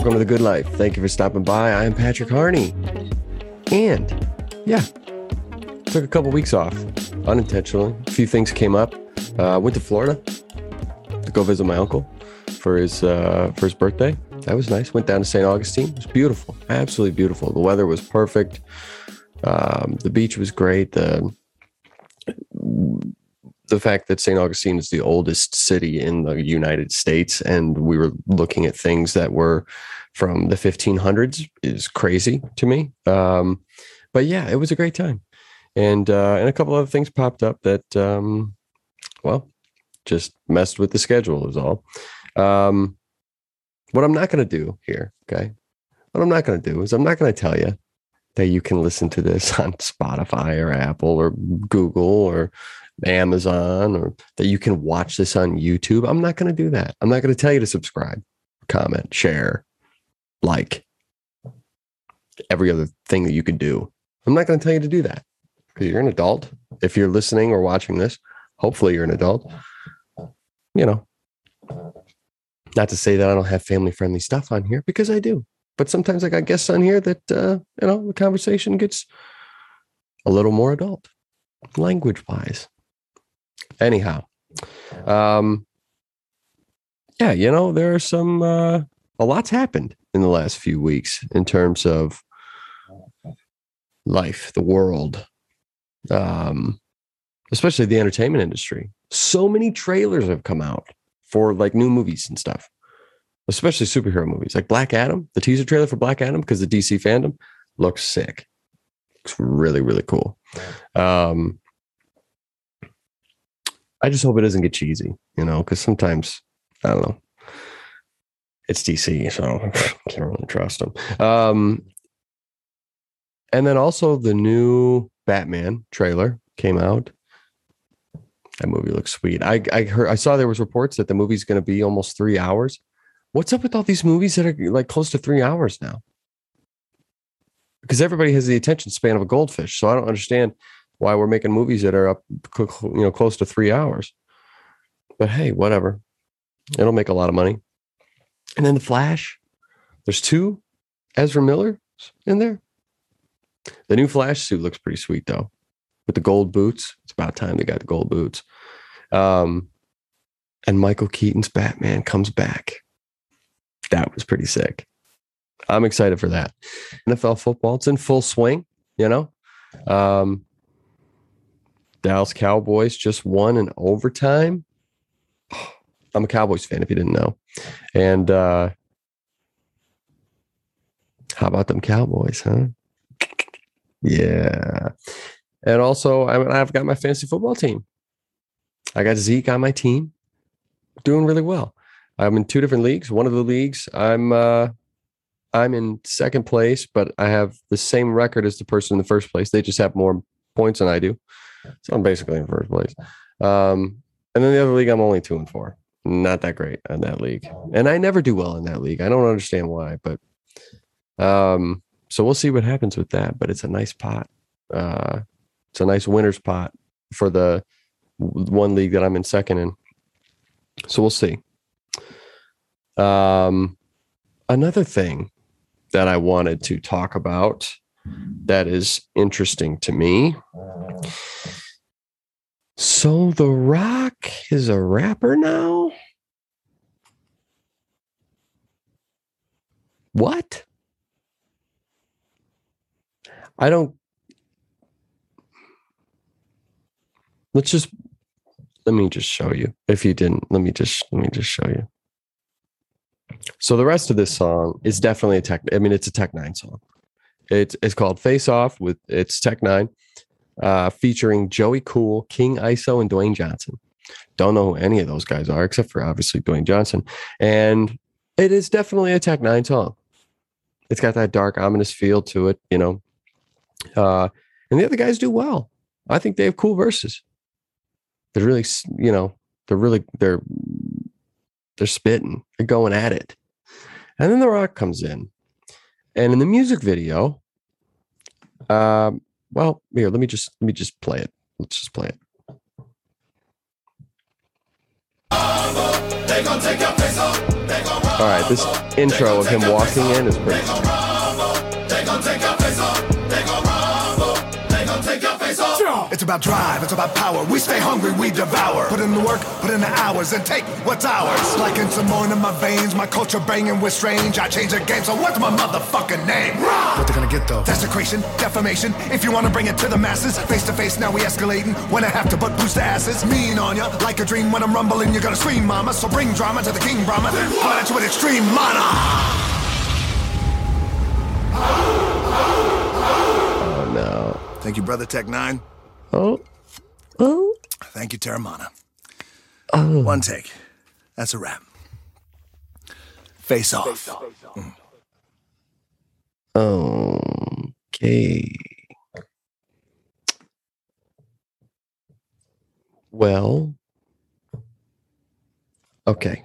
Welcome to the good life. Thank you for stopping by. I am Patrick Harney. And yeah, took a couple weeks off unintentionally. A few things came up. Uh, went to Florida to go visit my uncle for his uh, for his birthday. That was nice. Went down to St. Augustine. It was beautiful, absolutely beautiful. The weather was perfect. Um, the beach was great. The the fact that St. Augustine is the oldest city in the United States, and we were looking at things that were from the 1500s is crazy to me. Um, but yeah, it was a great time, and uh, and a couple other things popped up that, um, well, just messed with the schedule. Is all. Um, what I'm not going to do here, okay? What I'm not going to do is I'm not going to tell you that you can listen to this on Spotify or Apple or Google or Amazon or that you can watch this on YouTube. I'm not going to do that. I'm not going to tell you to subscribe, comment, share, like every other thing that you could do. I'm not going to tell you to do that because you're an adult. If you're listening or watching this, hopefully you're an adult. You know, not to say that I don't have family friendly stuff on here because I do. But sometimes I got guests on here that, uh, you know, the conversation gets a little more adult language wise. Anyhow, um, yeah, you know, there are some, uh, a lot's happened in the last few weeks in terms of life, the world, um, especially the entertainment industry. So many trailers have come out for like new movies and stuff, especially superhero movies like Black Adam, the teaser trailer for Black Adam, because the DC FanDome looks sick. Looks really, really cool. Um, I just hope it doesn't get cheesy, you know, because sometimes I don't know. It's DC, so I can't really trust them. Um, and then also the new Batman trailer came out. That movie looks sweet. I I heard I saw there was reports that the movie's going to be almost three hours. What's up with all these movies that are like close to three hours now? Because everybody has the attention span of a goldfish, so I don't understand why we're making movies that are up, you know, close to three hours. But hey, whatever. It'll make a lot of money. And then the Flash. There's two Ezra Miller in there. The new Flash suit looks pretty sweet though, with the gold boots. It's about time they got the gold boots. Um, and Michael Keaton's Batman comes back. That was pretty sick. I'm excited for that. NFL football, it's in full swing, you know. Um, Dallas Cowboys just won in overtime. I'm a Cowboys fan if you didn't know. And uh how about them Cowboys, huh? Yeah. And also, I mean, I've got my fantasy football team. I got Zeke on my team, doing really well. I'm in two different leagues. One of the leagues, I'm uh, I'm in second place, but I have the same record as the person in the first place. They just have more points than I do, so I'm basically in first place. Um, and then the other league, I'm only two and four. Not that great in that league, and I never do well in that league. I don't understand why, but um, so we'll see what happens with that. But it's a nice pot. Uh, it's a nice winner's pot for the one league that I'm in second in. So we'll see. Um, another thing that I wanted to talk about that is interesting to me. So The Rock is a rapper now? What? I don't let's just let me just show you if you didn't let me just let me just show you so the rest of this song is definitely a tech i mean it's a Tech N9ne song it's it's called face off with it's Tech N9ne uh featuring joey cool king iso and dwayne johnson. Don't know who any of those guys are except for obviously dwayne johnson. And it is definitely a Tech N9ne song. It's got that dark ominous feel to it you know? Uh and the other guys do well. I think they have cool verses. They're really you know they're really they're they're spitting. They're going at it. And then the rock comes in. And in the music video um well here let me just let me just play it let's just play it All right, this intro of him walking in is pretty. It's about drive, it's about power. We stay hungry, we devour. Put in the work, put in the hours, and take what's ours. Like in some more in my veins, my culture banging with strange. I change the game, so what's my motherfucking name? What they gonna get though? Desecration, defamation. If you wanna bring it to the masses, face to face, now we escalating. When I have to but boost the asses, mean on ya. Like a dream when I'm rumbling, you're gonna scream, mama. So bring drama to the king, Brahma. Come at you with extreme mana. Oh no. Thank you, brother Tech N9ne. Oh. Oh. Thank you, Teremana. Oh. One take. That's a wrap. Face off. Okay. Well, okay.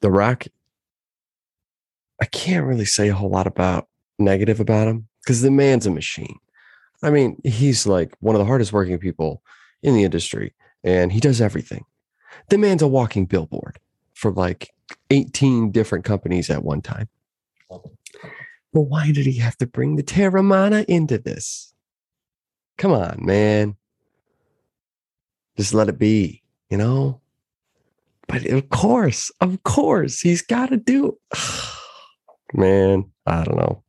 The Rock, I can't really say a whole lot about negative about him because the man's a machine. I mean, he's like one of the hardest working people in the industry and he does everything. The man's a walking billboard for like 18 different companies at one time. But why did he have to bring the Teremana into this? Come on, man. Just let it be, you know? But of course, of course, he's got to do Man, I don't know.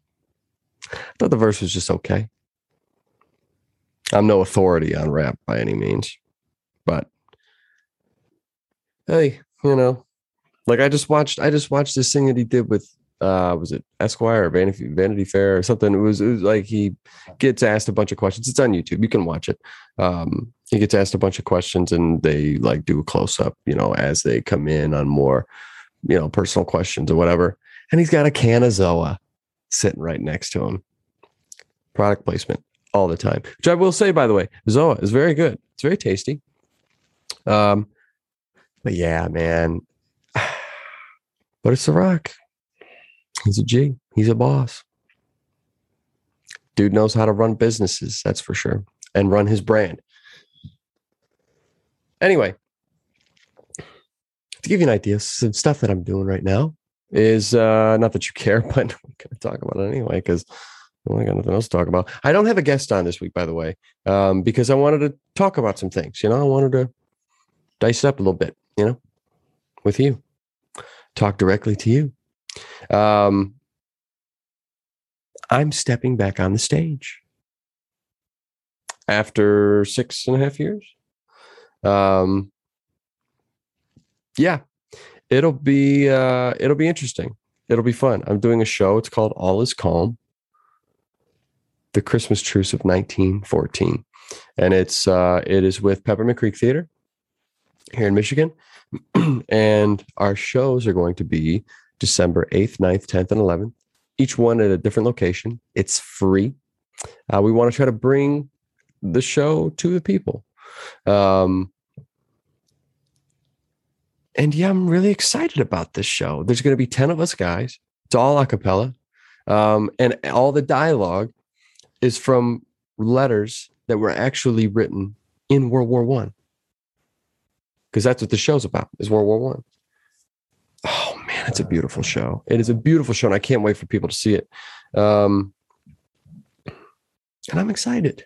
I thought the verse was just okay. I'm no authority on rap by any means, but hey, you know, like I just watched, I just watched this thing that he did with, uh, was it Esquire or Vanity, Vanity Fair or something? It was, it was like he gets asked a bunch of questions. It's on YouTube. You can watch it. Um, he gets asked a bunch of questions and they like do a close up, you know, as they come in on more, you know, personal questions or whatever. And he's got a can of Zoa sitting right next to him. Product placement all the time. Which I will say, by the way, Zoa is very good. It's very tasty. Um, but yeah, man. But it's The Rock. He's a G. He's a boss. Dude knows how to run businesses, that's for sure, and run his brand. Anyway, to give you an idea, some stuff that I'm doing right now is uh not that you care, but we're gonna talk about it anyway, because well, I got nothing else to talk about. I don't have a guest on this week, by the way, um, because I wanted to talk about some things. You know, I wanted to dice it up a little bit, you know, with you, talk directly to you. Um, I'm stepping back on the stage after six and a half years. Um, yeah, it'll be uh, it'll be interesting. It'll be fun. I'm doing a show. It's called All Is Calm the Christmas Truce of 1914, and it's uh, it is with Peppermint Creek Theater here in Michigan, and our shows are going to be December 8th, 9th, 10th, and 11th, each one at a different location. It's free. Uh, we want to try to bring the show to the people. Um, and yeah, I'm really excited about this show. There's going to be 10 of us guys. It's all a cappella. Um, and all the dialogue is from letters that were actually written in World War One. Because that's what the show's about, is World War One. Oh man, it's a beautiful show. It is a beautiful show, and I can't wait for people to see it. Um, and I'm excited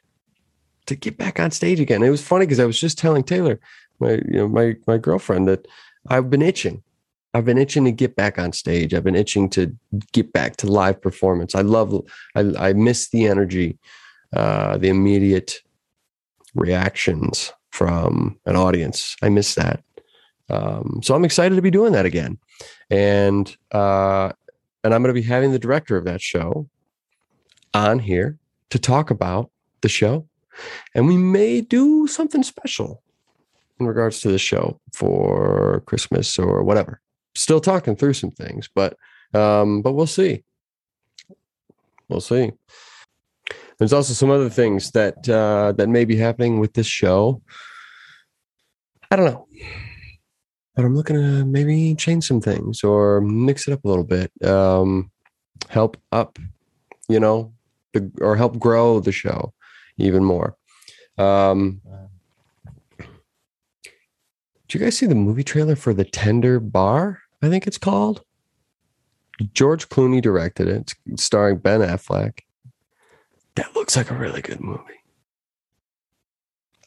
to get back on stage again. It was funny because I was just telling Taylor, my you know my my girlfriend, that I've been itching. I've been itching to get back on stage. I've been itching to get back to live performance. I love. I, I miss the energy, uh, the immediate reactions from an audience. I miss that. Um, so I'm excited to be doing that again, and uh, and I'm going to be having the director of that show on here to talk about the show, and we may do something special in regards to the show for Christmas or whatever. Still talking through some things, but um, but we'll see. We'll see. There's also some other things that uh, that may be happening with this show. I don't know, but I'm looking to maybe change some things or mix it up a little bit. Um, help up, you know, the, or help grow the show even more. Um, did you guys see the movie trailer for the Tender Bar? I think it's called. George Clooney directed it, starring Ben Affleck. That looks like a really good movie.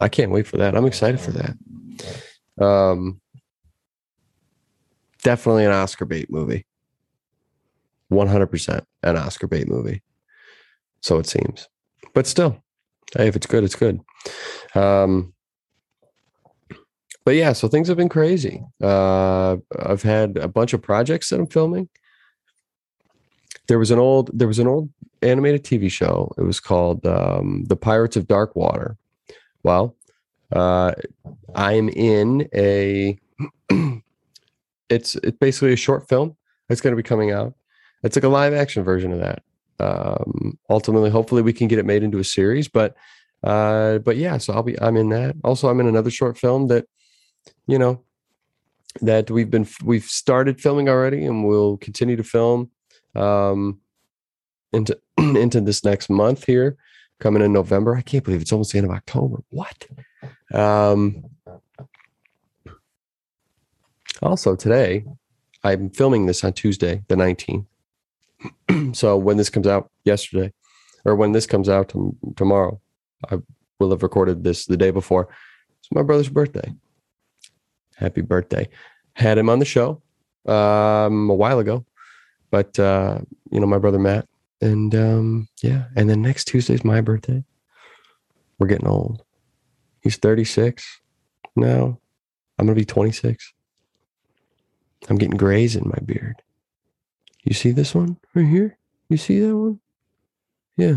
I can't wait for that. I'm excited for that. Um, definitely an Oscar bait movie. 100% an Oscar bait movie. So it seems. But still, hey, if it's good, it's good. Um, but yeah, so things have been crazy. Uh, I've had a bunch of projects that I'm filming. There was an old there was an old animated TV show. It was called um, The Pirates of Dark Water. Well, uh, I'm in a. it's it's basically a short film that's going to be coming out. It's like a live action version of that. Um, ultimately, hopefully, we can get it made into a series. But uh, but yeah, so I'll be I'm in that. Also, I'm in another short film that you know that we've been we've started filming already, and we'll continue to film um, into into this next month here, coming in November. I can't believe it's almost the end of October. What? Um, also today, I'm filming this on Tuesday, the 19th. so when this comes out yesterday, or when this comes out t- tomorrow, I will have recorded this the day before. It's my brother's birthday. Happy birthday! Had him on the show um, a while ago, but uh, you know my brother Matt, and um, yeah, and then next Tuesday's my birthday. We're getting old. He's 36 now. I'm gonna be 26. I'm getting grays in my beard. You see this one right here? You see that one? Yeah.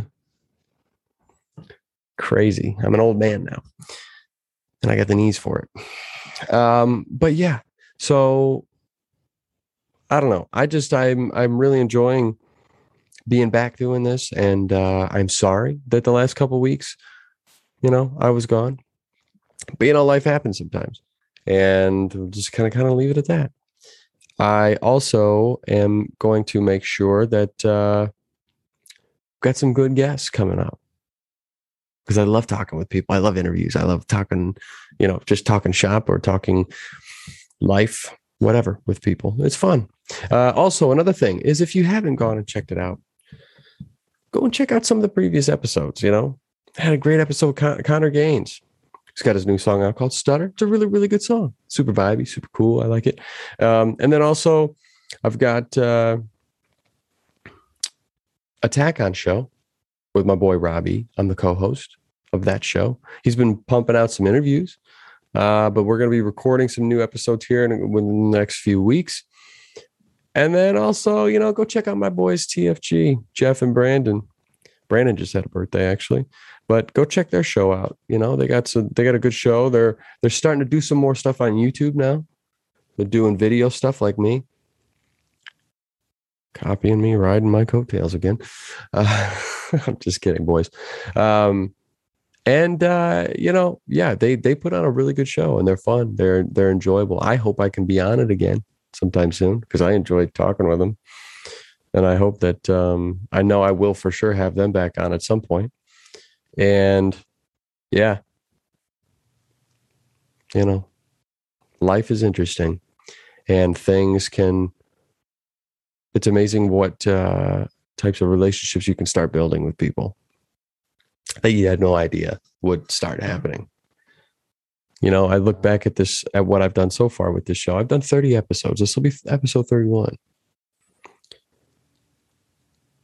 Crazy. I'm an old man now. And I got the knees for it. Um, but yeah, so I don't know. I just I'm I'm really enjoying being back doing this and uh I'm sorry that the last couple weeks, you know, I was gone. But you know, life happens sometimes. And we'll just kind of kind of leave it at that. I also am going to make sure that uh, got some good guests coming up because I love talking with people. I love interviews. I love talking, you know, just talking shop or talking life, whatever with people. It's fun. Uh, also, another thing is if you haven't gone and checked it out, go and check out some of the previous episodes. You know, I had a great episode Con- Connor Gaines. He's got his new song out called Stutter. It's a really, really good song. Super vibey, super cool. I like it. Um, and then also, I've got uh, Attack on Show with my boy Robbie. I'm the co host of that show. He's been pumping out some interviews, uh, but we're going to be recording some new episodes here in, the next few weeks. And then also, you know, go check out my boys TFG, Jeff and Brandon. Brandon just had a birthday actually, but go check their show out. You know, they got some, they got a good show. They're they're starting to do some more stuff on YouTube now. They're doing video stuff like me, copying me, riding my coattails again. Uh, I'm just kidding, boys. Um, and uh, you know, yeah, they they put on a really good show and they're fun. They're they're enjoyable. I hope I can be on it again sometime soon because I enjoyed talking with them and I hope that um, I know I will for sure have them back on at some point. And yeah, you know, life is interesting, and things can. It's amazing what uh, types of relationships you can start building with people that you had no idea would start happening. You know, I look back at this at what I've done so far with this show. I've done 30 episodes. This will be episode 31.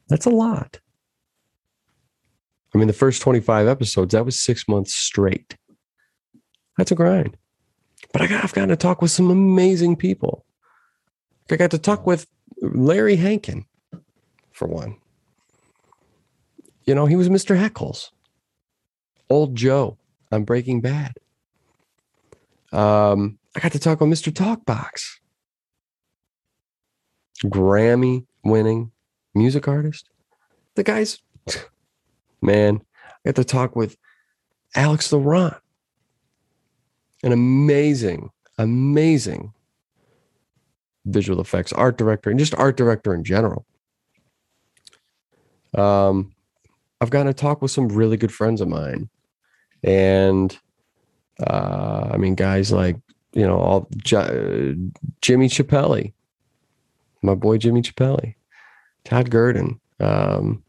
That's a lot. I mean, the first 25 episodes, that was six months straight. That's a grind. But I got, I've gotten to talk with some amazing people. I got to talk with Larry Hankin, for one. You know, he was Mr. Heckles, old Joe on Breaking Bad. Um, I got to talk with Mr. Talkbox, Grammy winning music artist. The guy's man. I got to talk with Alex Laurent, an amazing, amazing visual effects art director and just art director in general. Um, I've gotten to talk with some really good friends of mine, and uh, I mean, guys like you know all J- Jimmy Chappelli, my boy Jimmy Chappelle, Todd Gurdon. Um,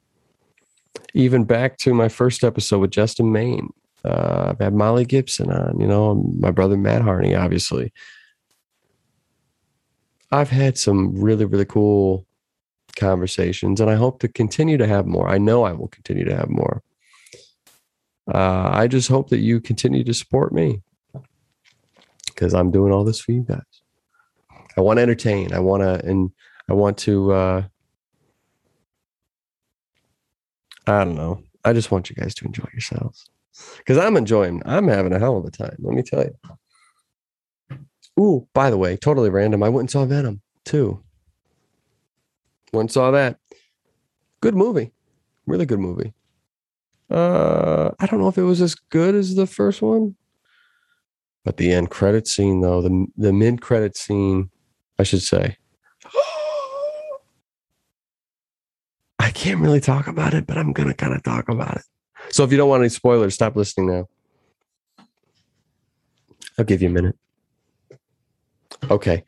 even back to my first episode with Justin Maine. Uh, I've had Molly Gibson on, you know, my brother Matt Harney, obviously. I've had some really, really cool conversations, and I hope to continue to have more. I know I will continue to have more. Uh, I just hope that you continue to support me because I'm doing all this for you guys. I want to entertain. I want to, and I want to. Uh, I don't know. I just want you guys to enjoy yourselves because I'm enjoying. I'm having a hell of a time. Let me tell you. Ooh, by the way, totally random. I went and saw Venom too. Went and saw that. Good movie. Really good movie. Uh, I don't know if it was as good as the first one, but the end credit scene, though, the the mid credit scene, I should say. I can't really talk about it, but I'm gonna kind of talk about it. So if you don't want any spoilers, stop listening now. I'll give you a minute. Okay.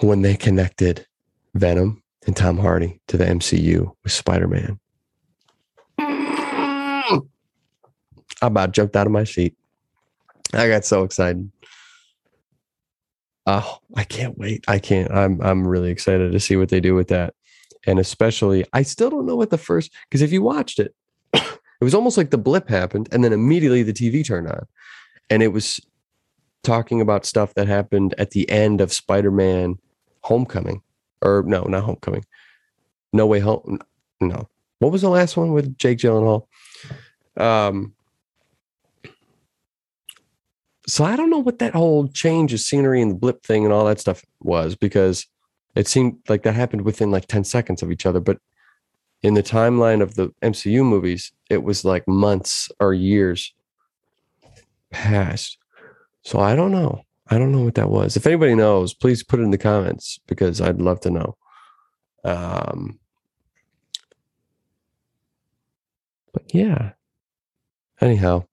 When they connected Venom and Tom Hardy to the MCU with Spider Man, I about jumped out of my seat. I got so excited. Oh, I can't wait. I can't. I'm I'm really excited to see what they do with that. And especially I still don't know what the first because if you watched it, it was almost like the blip happened and then immediately the TV turned on. And it was talking about stuff that happened at the end of Spider-Man Homecoming. Or no, not Homecoming. No Way Home. No. What was the last one with Jake Gyllenhaal? Um so I don't know what that whole change of scenery and the blip thing and all that stuff was because it seemed like that happened within like 10 seconds of each other. But in the timeline of the MCU movies, it was like months or years past. So I don't know. I don't know what that was. If anybody knows, please put it in the comments because I'd love to know. Um, but yeah. Anyhow,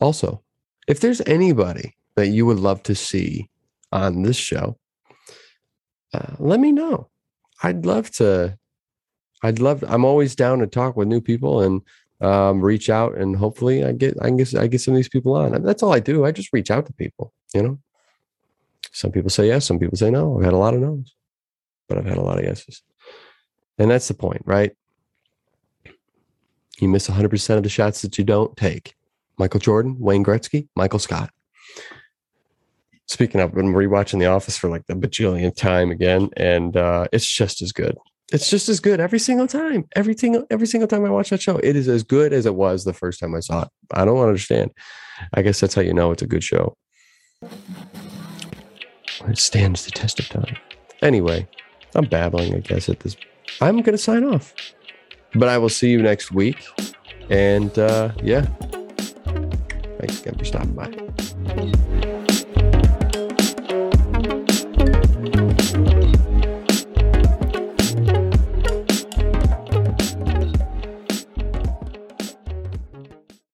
also, if there's anybody that you would love to see on this show, uh, let me know. I'd love to. I'd love. I'm always down to talk with new people and um, reach out, and hopefully, I get. I guess I get some of these people on. That's all I do. I just reach out to people. You know. Some people say yes. Some people say no. I've had a lot of no's, but I've had a lot of yeses, and that's the point, right? You miss 100% of the shots that you don't take. Michael Jordan, Wayne Gretzky, Michael Scott. Speaking of, I've been rewatching The Office for like the bajillionth time again, and uh, it's just as good. It's just as good every single time. Every single every single time I watch that show, it is as good as it was the first time I saw it. I don't understand. I guess that's how you know it's a good show. It stands the test of time. Anyway, I'm babbling. I guess at this, I'm gonna sign off. But I will see you next week. And uh, yeah, thanks again for stopping by.